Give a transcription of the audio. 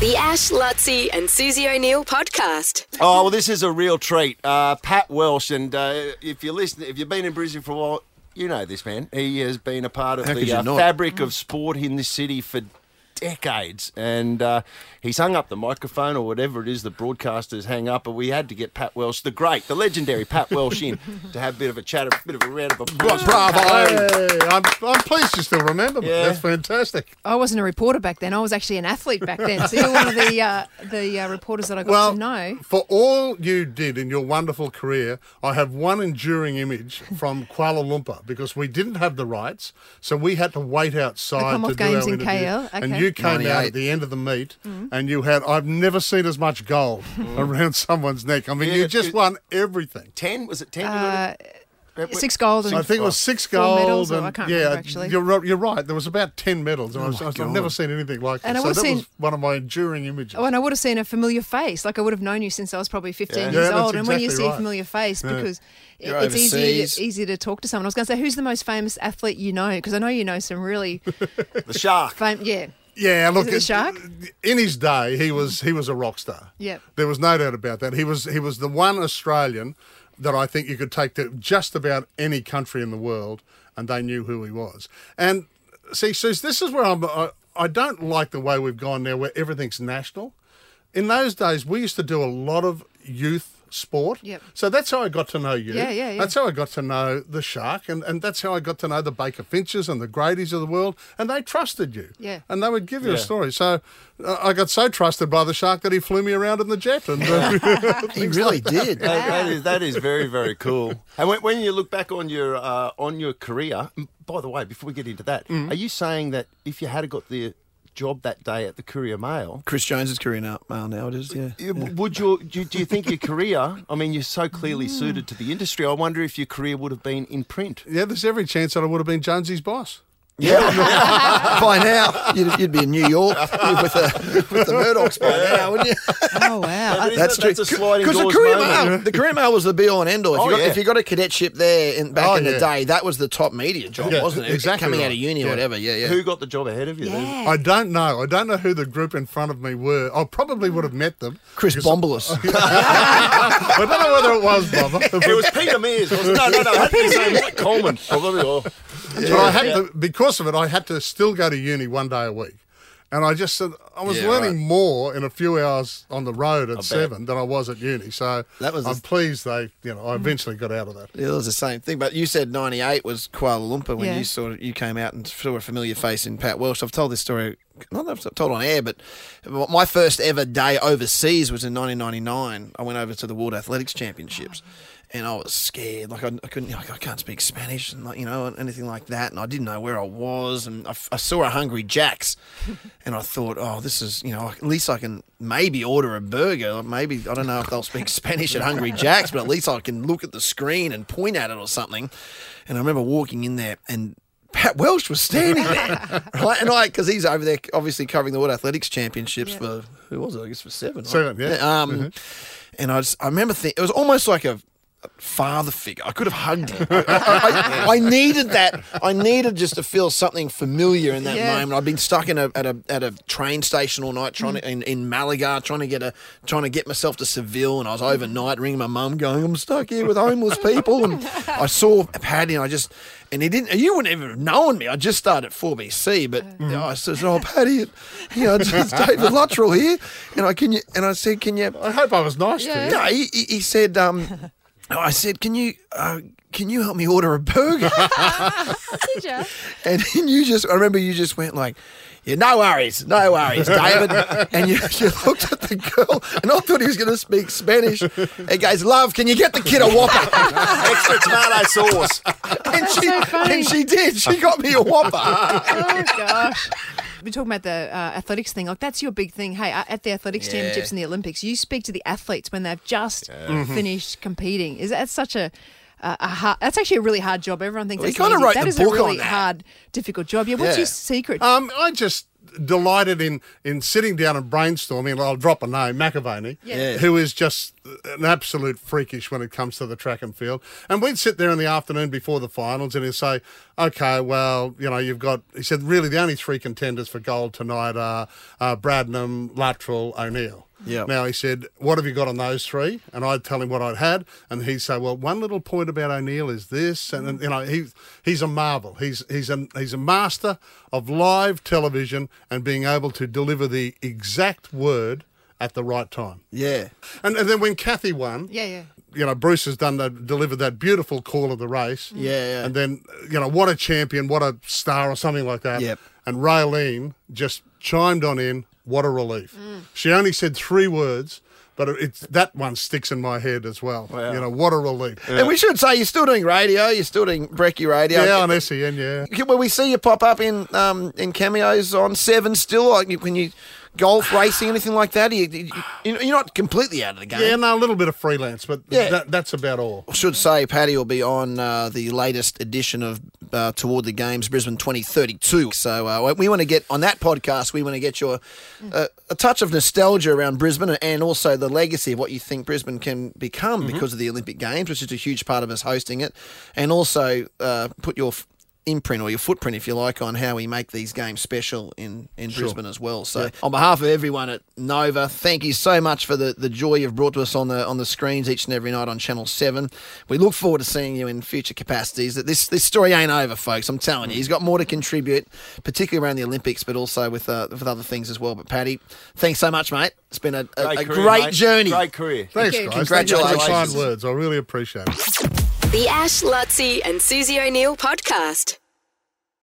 The Ash, Lutzi, and Susie O'Neill podcast. Oh well, this is a real treat. Uh, Pat Welsh, and uh, if you listen, if you've been in Brisbane for a while, you know this man. He has been a part of How could the you uh, not? fabric of sport in this city for decades, and uh, he's hung up the microphone or whatever it is the broadcasters hang up. But we had to get Pat Welsh, the great, the legendary Pat Welsh, in to have a bit of a chat, a bit of a round of applause. Bravo. Hey, I'm, I'm pleased you still remember me. Yeah. That's fantastic. I wasn't a reporter back then. I was actually an athlete back then. So you're one of the uh, the uh, reporters that I got Well, to know. for all you did in your wonderful career, I have one enduring image from Kuala Lumpur because we didn't have the rights, so we had to wait outside to Commonwealth do Games our in interview. KL, And okay. You came out at the end of the meet, and you had I've never seen as much gold around someone's neck. I mean, Yeah, you just it- won everything. Ten was it ten? you Uh, six gold and I think it was six Four gold. medals, or and, I can't yeah, remember, actually. You're, you're right. There was about ten medals, and I was, I was, I've never seen anything like And that. I So would've that seen- was one of my enduring images. Oh, and I would have seen a familiar face. Like I would have known you since I was probably 15 Yeah. years Yeah, that's old. And when you exactly see a familiar face, because You're it's easy overseas. to, easy to talk to someone. I was going to say, who's the most famous athlete you know? Because I know you know some really the shark. famous. Yeah. Yeah, look, it shark? in his day, he was he was a rock star. Yep. there was no doubt about that. He was he was the one Australian that I think you could take to just about any country in the world, and they knew who he was. And see, Suze, this is where I'm. I, I don't like the way we've gone now, where everything's national. In those days, we used to do a lot of youth sport. Yep. So that's how I got to know you. Yeah, yeah, yeah. That's how I got to know the shark, and, and that's how I got to know the Baker Finches and the Grady's of the world, and they trusted you. Yeah. And they would give you a story. So uh, I got so trusted by the shark that he flew me around in the jet. And uh, He really did. That, that is that is very very cool. And when, when you look back on your uh, on your career, by the way, before we get into that, Mm. are you saying that if you had got the job that day at the Courier Mail, Chris Jones's career now, mail now it is, yeah. would your do, you- do you think your career? I mean, you're so clearly suited to the industry. I wonder if your career would have been in print. yeah, there's every chance that I would have been Jonesy's boss. by now, you'd, you'd be in New York with the with the Murdochs by now, wouldn't you? Oh, wow. But I- isn't That's that- true. That's a sliding Because the doors career moment. mail, the Courier Mail was the be all and end all. If, Oh, you got, yeah. if you got a cadetship there in, back Oh, in the day, that was the top media job, Yeah, wasn't it? exactly Coming out of uni or whatever. Yeah, yeah. Who got the job ahead of you? then? I don't know. I don't know who the group in front of me were. I probably would have met them. Chris because- Bombolas. I don't know whether it was Bubba. It was Peter Mears. Wasn't? No, no, no. It had to be saying Mike Coleman. Probably. But I had to, because of it, I had to still go to uni one day a week. And I just said, I was Yeah, learning right. more in a few hours on the road at bet. seven than I was at uni. So That was I'm a- pleased they, you know, I eventually got out of that. It was the same thing, but you said '98 was Kuala Lumpur when Yeah. you sort of you came out and saw a familiar face in Pat Welsh. I've told this story, not that I've told on air, but my first ever day overseas was in 1999. I went over to the World Athletics Championships, and I was scared. Like I, I couldn't, like I can't speak Spanish, and like you know anything like that, and I didn't know where I was, and I, I saw a Hungry Jack's, and I thought, oh, this is you know at least I can maybe order a burger. Maybe I don't know if they'll speak Spanish at Hungry Jack's, but at least I can look at the screen and point at it or something. And I remember walking in there and. Pat Welsh was standing there, right? And I, because he's over there, obviously covering the World Athletics Championships Yeah. for who was it? I guess for seven. right? Seven, yeah. Um, and I just, I remember thinking it was almost like a father figure. I could have hugged him. I, I- I- I needed that. I needed just to feel something familiar in that Yeah. moment. I'd been stuck in a at a at a train station all night, trying to in, in Malaga, trying to get a trying to get myself to Seville, and I was overnight ringing my mum, going, "I'm stuck here with homeless people." And I saw Paddy, and I just. And he didn't. You wouldn't even have known me. I just started at 4BC, but you know, I said, "Oh, Paddy, you know, it's it's David Luttrell here." And I can you? And I said, "Can you?" I hope I was nice Yeah. to you. No, he, he he said, um, I said, can you, uh, can you help me order a burger? Did ya? and then you just, I remember you just went like, yeah, no worries, no worries, David. and you, you looked at the girl, and I thought he was going to speak Spanish. He goes, love, can you get the kid a Whopper? Extra tomato sauce. and she, so funny. and she did. She got me a Whopper. Oh gosh. We're talking about the uh, athletics thing. Like that's your big thing. Hey, uh, at the athletics Yeah. championships and the Olympics, you speak to the athletes when they've just finished competing. Is that such a a, a hard, that's actually a really hard job. Everyone thinks Well, he that's kinda easy. wrote That the is a book on really that. hard, difficult job. Yeah. What's Yeah. your secret? Um, I just delighted in in sitting down and brainstorming. I'll drop a name, McAvaney, Yeah. who is just an absolute freakish when it comes to the track and field. And we'd sit there in the afternoon before the finals, and he'd say, "Okay, well, you know, you've got." He said, "Really, the only three contenders for gold tonight are uh, Bradnam, Luttrell, O'Neill." Yeah. Now he said, "What have you got on those three? And I'd tell him what I'd had, and he'd say, "Well, one little point about O'Neill is this," and, and you know, he's he's a marvel. He's he's a he's a master of live television and being able to deliver the exact word at the right time. Yeah. And, and then when Kathy won, Yeah, yeah. you know, Bruce has done the delivered that beautiful call of the race. Yeah, yeah. And then you know, what a champion, what a star, or something like that. Yep. And Raelene just chimed on in. What a relief. Mm. She only said three words, but it's that one sticks in my head as well. Wow. You know, what a relief. And we should say you're still doing radio. You're still doing Brecky Radio. Yeah, on SEN, yeah. Will we see you pop up in um, in cameos on Seven still? Like you- when you golf racing, anything like that? You, you, you're not completely out of the game. Yeah, no, a little bit of freelance, but Yeah. that, that's about all. I should say Paddy will be on uh, the latest edition of uh, Toward the Games Brisbane 2032. So uh, we want to get on that podcast. We want to get your uh, a touch of nostalgia around Brisbane and also the legacy of what you think Brisbane can become because of the Olympic Games, which is a huge part of us hosting it, and also uh, put your f- imprint or your footprint, if you like, on how we make these games special in, in Brisbane as well. So, on behalf of everyone at Nova, thank you so much for the, the joy you've brought to us on the on the screens each and every night on Channel Seven. We look forward to seeing you in future capacities. That this this story ain't over, folks. I'm telling you, he's got more to contribute, particularly around the Olympics, but also with uh, with other things as well. But Paddy, thanks so much, mate. It's been a, a, a career, great journey. Great career. Thanks, you. guys. Thank you for the Congratulations. kind words. I really appreciate it. The Ash, Lutzi, and Susie O'Neill podcast.